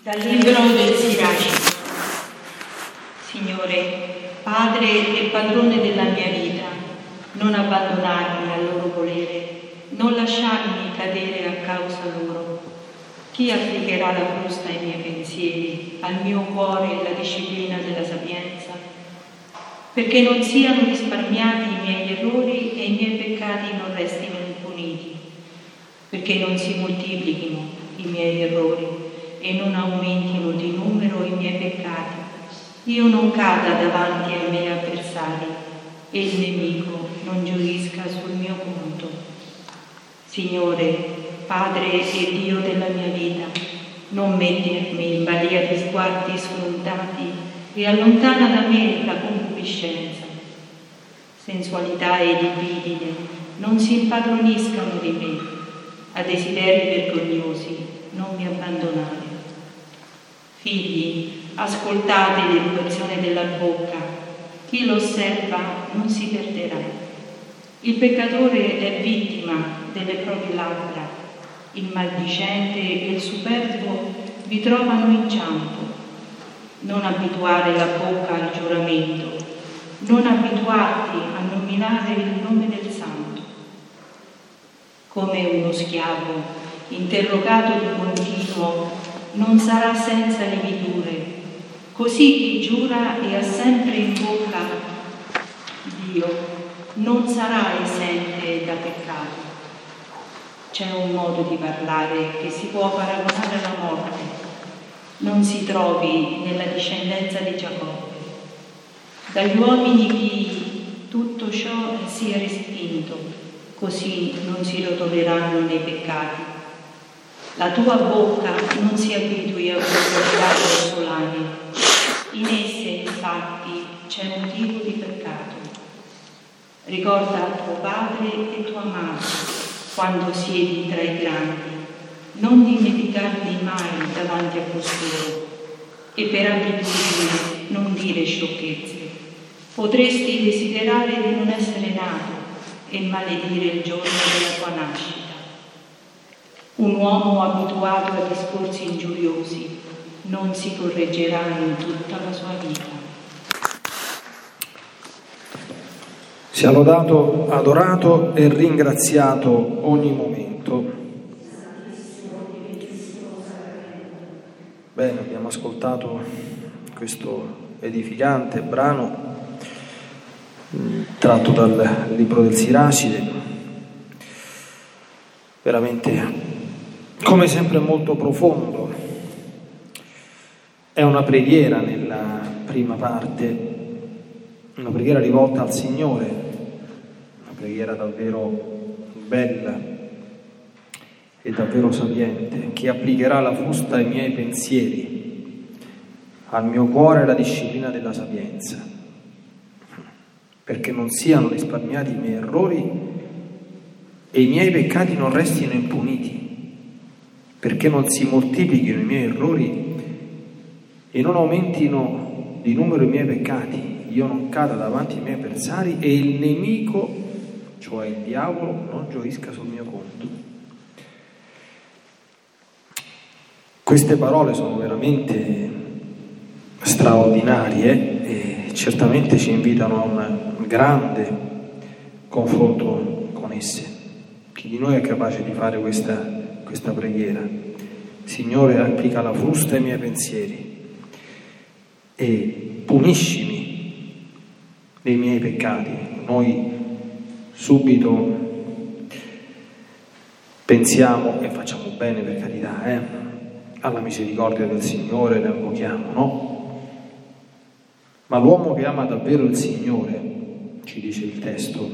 Dal libro del Siraci. Signore, Padre e Padrone della mia vita, non abbandonarmi al loro volere, non lasciarmi cadere a causa loro. Chi applicherà la frusta ai miei pensieri, al mio cuore la disciplina della sapienza? Perché non siano risparmiati i miei errori e i miei peccati non restino impuniti, perché non si moltiplichino i miei errori e non aumentino di numero i miei peccati. Io non cada davanti ai miei avversari e il nemico non gioisca sul mio conto. Signore, Padre e Dio della mia vita, non mettermi in balia di sguardi sfrontati e allontana da me la concupiscenza. Sensualità e libidine non si impadroniscano di me, a desideri vergognosi non mi abbandonare. Figli, ascoltate l'educazione della bocca, chi lo osserva non si perderà. Il peccatore è vittima delle proprie labbra, il maldicente e il superbo vi trovano inciampo. Non abituare la bocca al giuramento, non abituarti a nominare il nome del santo. Come uno schiavo interrogato di continuo non sarà senza lividure. Così chi giura e ha sempre in bocca Dio non sarà esente da peccato. C'è un modo di parlare che si può paragonare alla morte. Non si trovi nella discendenza di Giacobbe. Dagli uomini pii tutto ciò sia respinto, così non si rotoleranno nei peccati la tua bocca non si abitui a pronunciare solani. In esse, infatti, c'è motivo di peccato. Ricorda tuo padre e tua madre quando siedi tra i grandi. Non dimenticarli mai davanti a costoro. E per abitudine non dire sciocchezze. Potresti desiderare di non essere nato e maledire il giorno della tua nascita un uomo abituato a discorsi ingiuriosi non si correggerà in tutta la sua vita. Sia lodato, adorato e ringraziato ogni momento. Bene, abbiamo ascoltato questo edificante brano mm, tratto dal libro del Siracide, veramente come sempre molto profondo. È una preghiera nella prima parte, una preghiera rivolta al Signore, una preghiera davvero bella e davvero sapiente, che applicherà la frusta ai miei pensieri, al mio cuore la disciplina della sapienza, perché non siano risparmiati i miei errori e i miei peccati non restino impuniti perché non si moltiplichino i miei errori e non aumentino di numero i miei peccati, io non cada davanti ai miei avversari e il nemico, cioè il diavolo, non gioisca sul mio conto. Queste parole sono veramente straordinarie e certamente ci invitano a un grande confronto con esse. Chi di noi è capace di fare questa questa preghiera. Signore, applica la frusta ai miei pensieri e puniscimi dei miei peccati. Noi subito pensiamo e facciamo bene per carità, eh? alla misericordia del Signore, ne invochiamo, no? Ma l'uomo che ama davvero il Signore, ci dice il testo,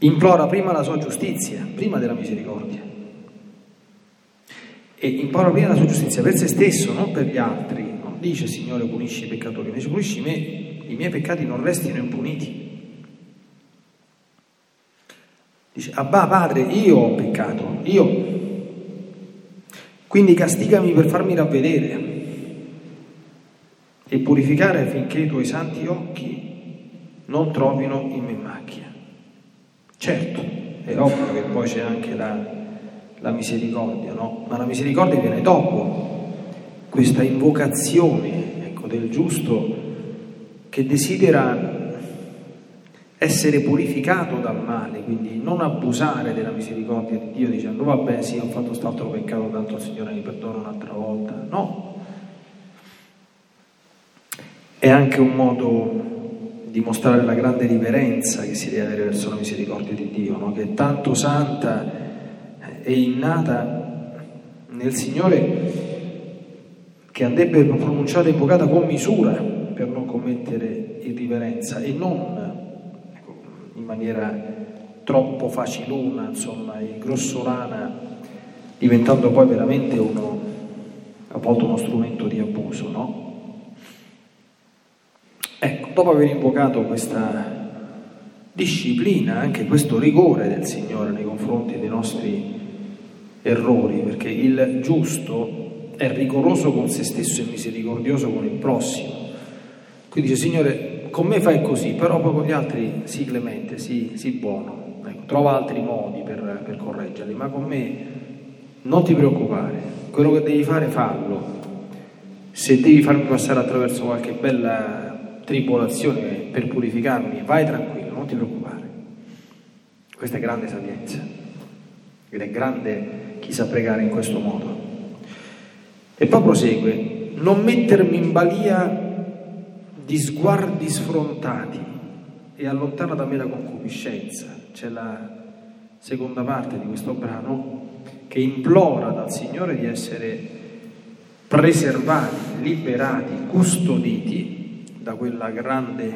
implora prima la sua giustizia, prima della misericordia e impara prima la sua giustizia per se stesso, non per gli altri. Non dice Signore punisci i peccatori, dice punisci me, i miei peccati non restino impuniti. Dice, Abba Padre, io ho peccato, io. Quindi castigami per farmi ravvedere e purificare affinché i tuoi santi occhi non trovino in me macchia. Certo, è ovvio che poi c'è anche la la misericordia, no? Ma la misericordia viene dopo questa invocazione ecco, del giusto che desidera essere purificato dal male, quindi non abusare della misericordia di Dio dicendo vabbè sì ho fatto quest'altro peccato, tanto il Signore mi perdona un'altra volta. No, è anche un modo di mostrare la grande riverenza che si deve avere verso la misericordia di Dio, no? che è tanto santa e innata nel Signore che andrebbe pronunciata e invocata con misura per non commettere irriverenza e non ecco, in maniera troppo facilona, insomma, e grossolana, diventando poi veramente uno, a volte uno strumento di abuso, no? Ecco, dopo aver invocato questa disciplina, anche questo rigore del Signore nei confronti dei nostri errori, perché il giusto è rigoroso con se stesso e misericordioso con il prossimo. Quindi dice, Signore, con me fai così, però poi con gli altri sii clemente, sii, sii buono, ecco, trova altri modi per, per correggerli, ma con me non ti preoccupare, quello che devi fare fallo. Se devi farmi passare attraverso qualche bella tribolazione per purificarmi, vai tranquillo, non ti preoccupare. Questa è grande sapienza ed è grande chi sa pregare in questo modo. E poi prosegue, non mettermi in balia di sguardi sfrontati e allontana da me la concupiscenza. C'è la seconda parte di questo brano che implora dal Signore di essere preservati, liberati, custoditi da quella grande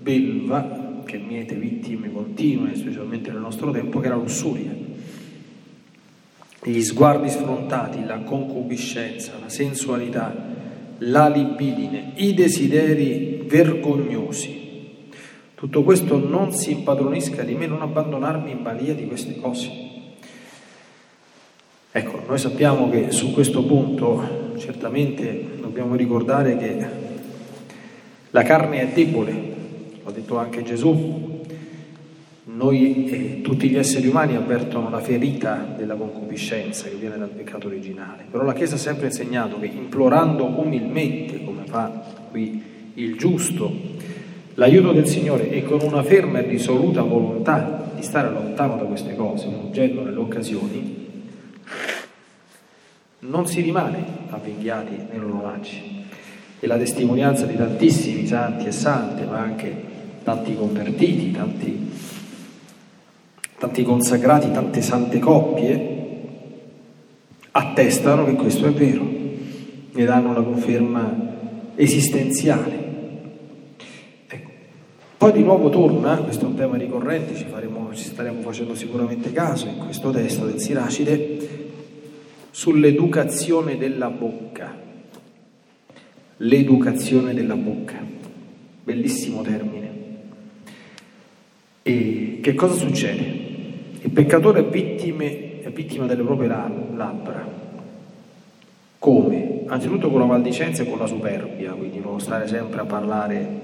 belva che miete vittime continue, specialmente nel nostro tempo, che era lussuria. Gli sguardi sfrontati, la concupiscenza, la sensualità, la libidine, i desideri vergognosi. Tutto questo non si impadronisca di me, non abbandonarmi in balia di queste cose. Ecco, noi sappiamo che su questo punto certamente dobbiamo ricordare che la carne è debole, l'ha detto anche Gesù. Noi e tutti gli esseri umani avvertono la ferita della concupiscenza che viene dal peccato originale, però la Chiesa ha sempre insegnato che implorando umilmente, come fa qui il giusto, l'aiuto del Signore e con una ferma e risoluta volontà di stare lontano da queste cose, fungendo nelle occasioni, non si rimane avvinghiati nei loro lacci. E la testimonianza di tantissimi santi e sante, ma anche tanti convertiti, tanti, tanti consacrati, tante sante coppie, attestano che questo è vero, ne danno la conferma esistenziale. Ecco. Poi di nuovo torna, questo è un tema ricorrente, ci, faremo, ci staremo facendo sicuramente caso in questo testo del Siracide, sull'educazione della bocca l'educazione della bocca. Bellissimo termine. E che cosa succede? Il peccatore è, vittime, è vittima delle proprie labbra. Come? Anzitutto con la maldicenza e con la superbia, quindi non stare sempre a parlare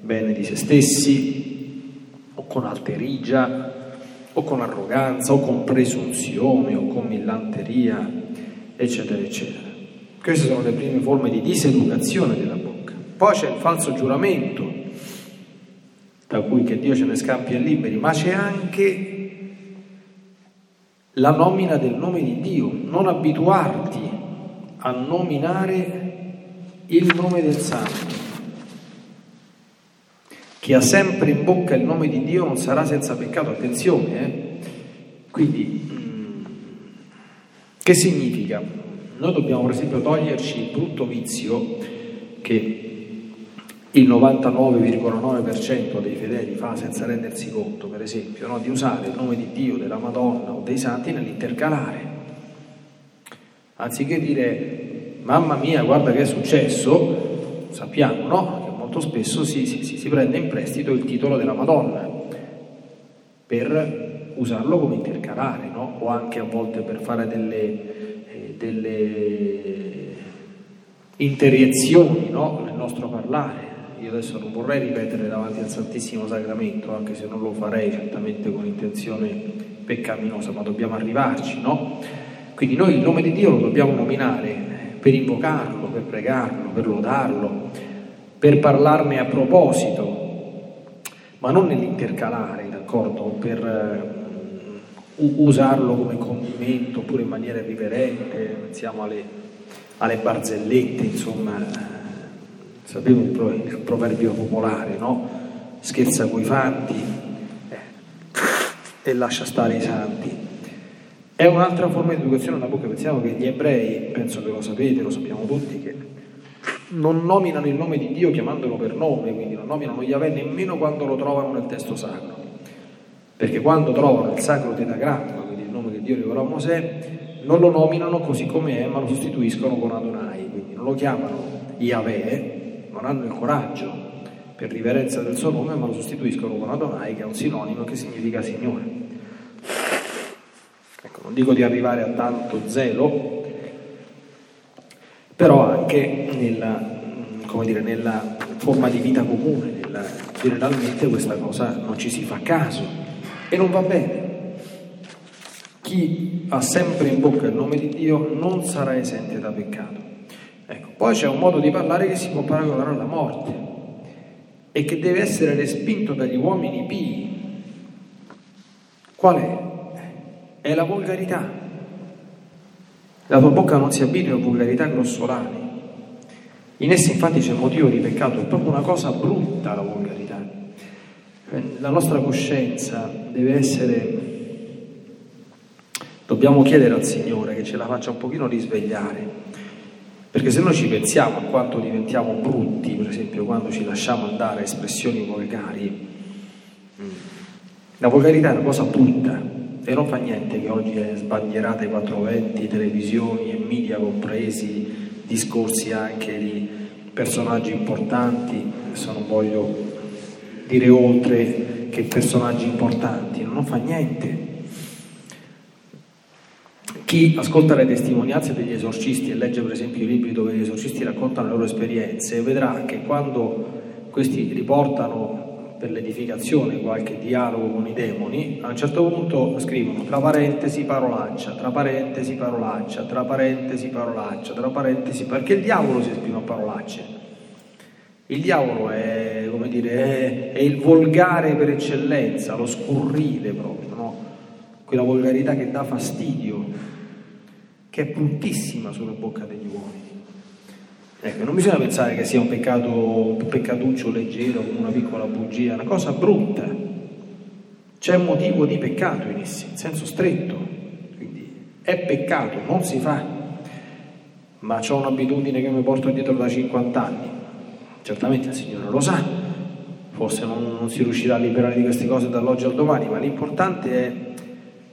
bene di se stessi, o con alterigia, o con arroganza, o con presunzione, o con millanteria, eccetera, eccetera. Queste sono le prime forme di diseducazione della bocca. Poi c'è il falso giuramento, da cui che Dio ce ne scampi e liberi, ma c'è anche la nomina del nome di Dio, non abituarti a nominare il nome del Santo. Chi ha sempre in bocca il nome di Dio non sarà senza peccato, attenzione. Eh? Quindi, mm, che significa? Noi dobbiamo per esempio toglierci il brutto vizio che il 99,9% dei fedeli fa senza rendersi conto, per esempio, no? di usare il nome di Dio, della Madonna o dei santi nell'intercalare. Anziché dire mamma mia, guarda che è successo, sappiamo no? che molto spesso si, si, si prende in prestito il titolo della Madonna per usarlo come intercalare, no? o anche a volte per fare delle delle interiezioni no? nel nostro parlare. Io adesso non vorrei ripetere davanti al Santissimo Sacramento, anche se non lo farei certamente con intenzione peccaminosa, ma dobbiamo arrivarci, no? Quindi noi il nome di Dio lo dobbiamo nominare per invocarlo, per pregarlo, per lodarlo, per parlarne a proposito, ma non nell'intercalare, d'accordo? Per uh, usarlo come condimento oppure in maniera riverente, pensiamo alle, alle barzellette, insomma, eh, sapevo il, proverbio popolare, no? Scherza coi fanti eh, e lascia stare i santi. È un'altra forma di educazione alla bocca, pensiamo che gli ebrei, penso che lo sapete, lo sappiamo tutti, che non nominano il nome di Dio chiamandolo per nome, quindi non nominano Yahweh nemmeno quando lo trovano nel testo sacro. Perché quando trovano il sacro tetagramma, quindi il nome che Dio rivelò a Mosè, non lo nominano così come è, ma lo sostituiscono con Adonai, quindi non lo chiamano Yahweh, non hanno il coraggio per riverenza del suo nome, ma lo sostituiscono con Adonai, che è un sinonimo che significa Signore. Ecco, non dico di arrivare a tanto zelo, però anche nella, dire, nella forma di vita comune, nella, generalmente questa cosa non ci si fa caso e non va bene. Chi ha sempre in bocca il nome di Dio non sarà esente da peccato. Poi c'è un modo di parlare che si può paragonare alla morte e che deve essere respinto dagli uomini pii. Qual è? è la volgarità. La tua bocca non si abitua a volgarità grossolane. In essa infatti c'è motivo di peccato, è proprio una cosa brutta la volgarità. La nostra coscienza deve essere... Dobbiamo chiedere al Signore che ce la faccia un pochino risvegliare, perché se noi ci pensiamo a quanto diventiamo brutti, per esempio quando ci lasciamo andare a espressioni volgari, mm, la volgarità è una cosa brutta, e non fa niente che oggi è sbandierata ai 420, televisioni e media compresi, discorsi anche di personaggi importanti, adesso non voglio dire oltre che personaggi importanti, non fa niente. Chi ascolta le testimonianze degli esorcisti e legge per esempio i libri dove gli esorcisti raccontano le loro esperienze, vedrà che quando questi riportano per l'edificazione qualche dialogo con i demoni, a un certo punto scrivono tra parentesi parolaccia, tra parentesi parolaccia, tra parentesi parolaccia, tra parentesi, perché il diavolo si esprime a parolacce. Il diavolo è, come dire, è, è il volgare per eccellenza, lo scurrile proprio, no? quella volgarità che dà fastidio, che è bruttissima sulla bocca degli uomini. Ecco, non bisogna pensare che sia un peccato, un peccatuccio leggero, una piccola bugia, una cosa brutta. C'è motivo di peccato in essi, in senso stretto. Quindi è peccato, non si fa. Ma ho un'abitudine che mi porto dietro da 50 anni. Certamente il Signore lo sa, forse non, non si riuscirà a liberare di queste cose dall'oggi al domani, ma l'importante è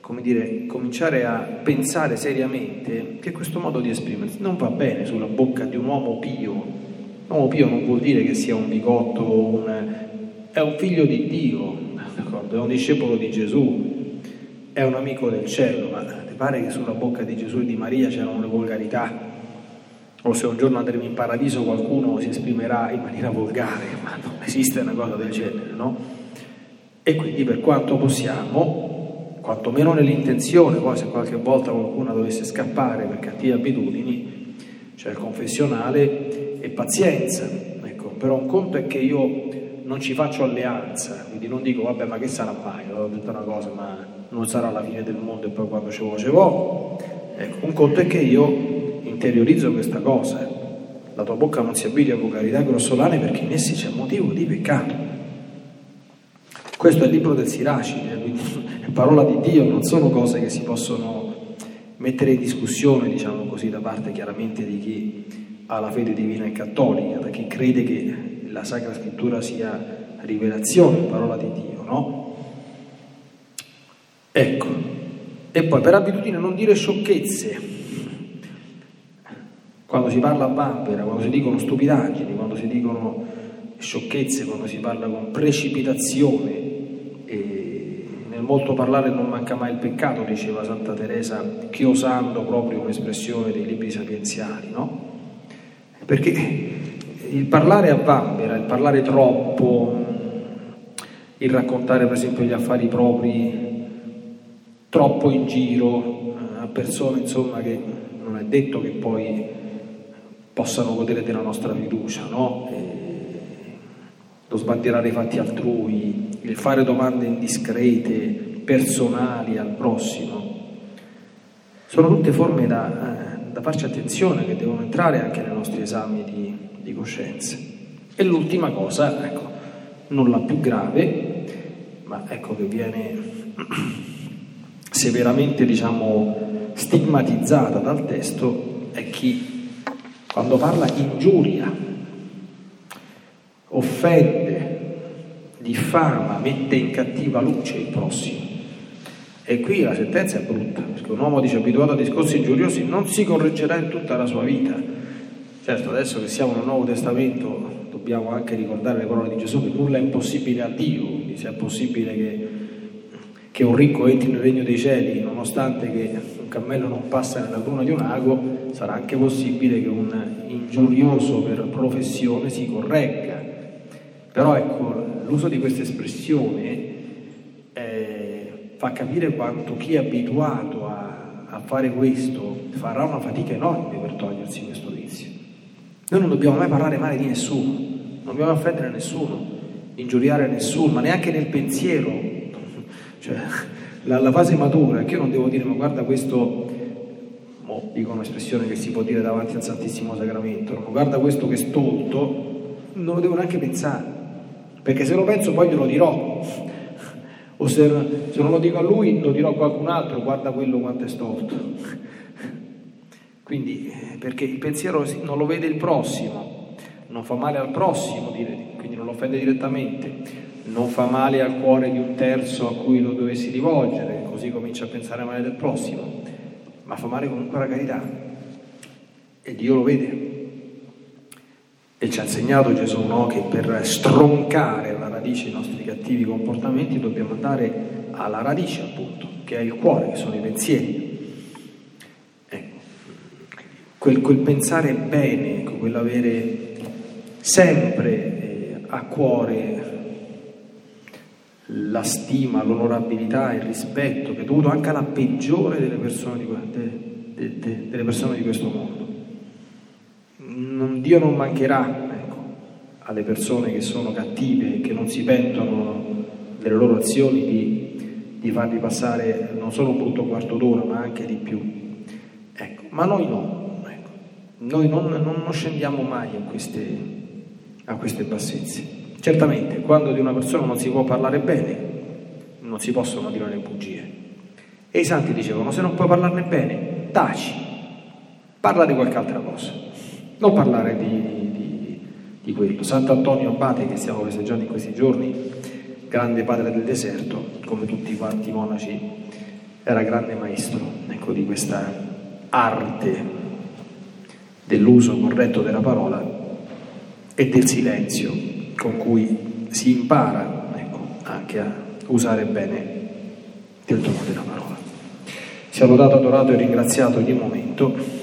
come dire, cominciare a pensare seriamente che questo modo di esprimersi non va bene sulla bocca di un uomo pio. Un uomo pio non vuol dire che sia un bigotto, un... è un figlio di Dio, d'accordo? è un discepolo di Gesù, è un amico del cielo, ma ti pare che sulla bocca di Gesù e di Maria c'erano le volgarità? O se un giorno andremo in paradiso qualcuno si esprimerà in maniera volgare, ma non esiste una cosa del genere, no? E quindi per quanto possiamo quantomeno nell'intenzione, poi se qualche volta qualcuno dovesse scappare per cattive abitudini, cioè il confessionale e pazienza, ecco, però un conto è che io non ci faccio alleanza, quindi non dico vabbè ma che sarà mai, ho detto una cosa ma non sarà la fine del mondo e poi quando ce vo ce vo, ecco, un conto è che io interiorizzo questa cosa, la tua bocca non si abitua a vocalità grossolane perché in essi c'è motivo di peccato. Questo è il libro del Siraci, è parola di Dio, non sono cose che si possono mettere in discussione, diciamo così, da parte chiaramente di chi ha la fede divina e cattolica, da chi crede che la Sacra Scrittura sia rivelazione, parola di Dio, no? Ecco, e poi per abitudine non dire sciocchezze, quando si parla a bambera, quando si dicono stupidaggini, quando si dicono sciocchezze, quando si parla con precipitazione, molto parlare non manca mai il peccato, diceva Santa Teresa, chiosando proprio un'espressione dei libri sapienziali, no? Perché il parlare a vanvera, il parlare troppo, il raccontare per esempio gli affari propri troppo in giro a persone insomma che non è detto che poi possano godere della nostra fiducia, no? lo sbandierare i fatti altrui, il fare domande indiscrete, personali al prossimo. Sono tutte forme da, eh, da farci attenzione, che devono entrare anche nei nostri esami di, di coscienza. E l'ultima cosa, ecco, non la più grave, ma ecco che viene severamente, diciamo, stigmatizzata dal testo, è chi quando parla ingiuria, offende, diffama, mette in cattiva luce il prossimo. E qui la sentenza è brutta, perché un uomo dice abituato a discorsi ingiuriosi non si correggerà in tutta la sua vita. Certo, adesso che siamo nel Nuovo Testamento dobbiamo anche ricordare le parole di Gesù che nulla è impossibile a Dio, quindi se è possibile che, che un ricco entri nel regno dei cieli nonostante che un cammello non passa nella cruna di un ago, sarà anche possibile che un ingiurioso per professione si corregga. Però ecco, l'uso di questa espressione fa capire quanto chi è abituato a, a fare questo farà una fatica enorme per togliersi questo vizio. Noi non dobbiamo mai parlare male di nessuno, non dobbiamo offendere nessuno, ingiuriare nessuno, ma neanche nel pensiero. Cioè, la, la fase matura è che io non devo dire ma guarda questo, oh, dico un'espressione che si può dire davanti al Santissimo Sacramento, guarda questo che è stolto, non lo devo neanche pensare, perché se lo penso poi glielo dirò o se, se non lo dico a lui, lo dirò a qualcun altro, guarda quello quanto è stolto. Quindi, eh, perché il pensiero non lo vede il prossimo, non fa male al prossimo, quindi non lo offende direttamente, non fa male al cuore di un terzo a cui lo dovessi rivolgere, così comincia a pensare male del prossimo, ma fa male comunque alla carità. E Dio lo vede. E ci ha insegnato Gesù no, che per stroncare alla radice i nostri cattivi comportamenti dobbiamo andare alla radice appunto, che è il cuore, che sono i pensieri. Ecco. Quel, quel, pensare bene, ecco, quell'avere sempre eh, a cuore la stima, l'onorabilità, il rispetto che è dovuto anche alla peggiore delle persone di, de, de, delle persone di questo mondo non, Dio non mancherà ecco, alle persone che sono cattive, che non si pentono delle loro azioni, di, di farvi passare non solo un brutto quarto d'ora, ma anche di più. Ecco, ma noi no, ecco. noi non, non, non, scendiamo mai a queste, a queste bassezze. Certamente, quando di una persona non si può parlare bene, non si possono dire le bugie. E i santi dicevano, se non puoi parlarne bene, taci, parla di qualche altra cosa non parlare di, di, di quello. Sant'Antonio Abate, che stiamo festeggiando in questi giorni, grande padre del deserto, come tutti quanti i monaci, era grande maestro ecco, di questa arte dell'uso corretto della parola e del silenzio con cui si impara ecco, anche a usare bene il dono della parola. Sia lodato, adorato e ringraziato ogni momento.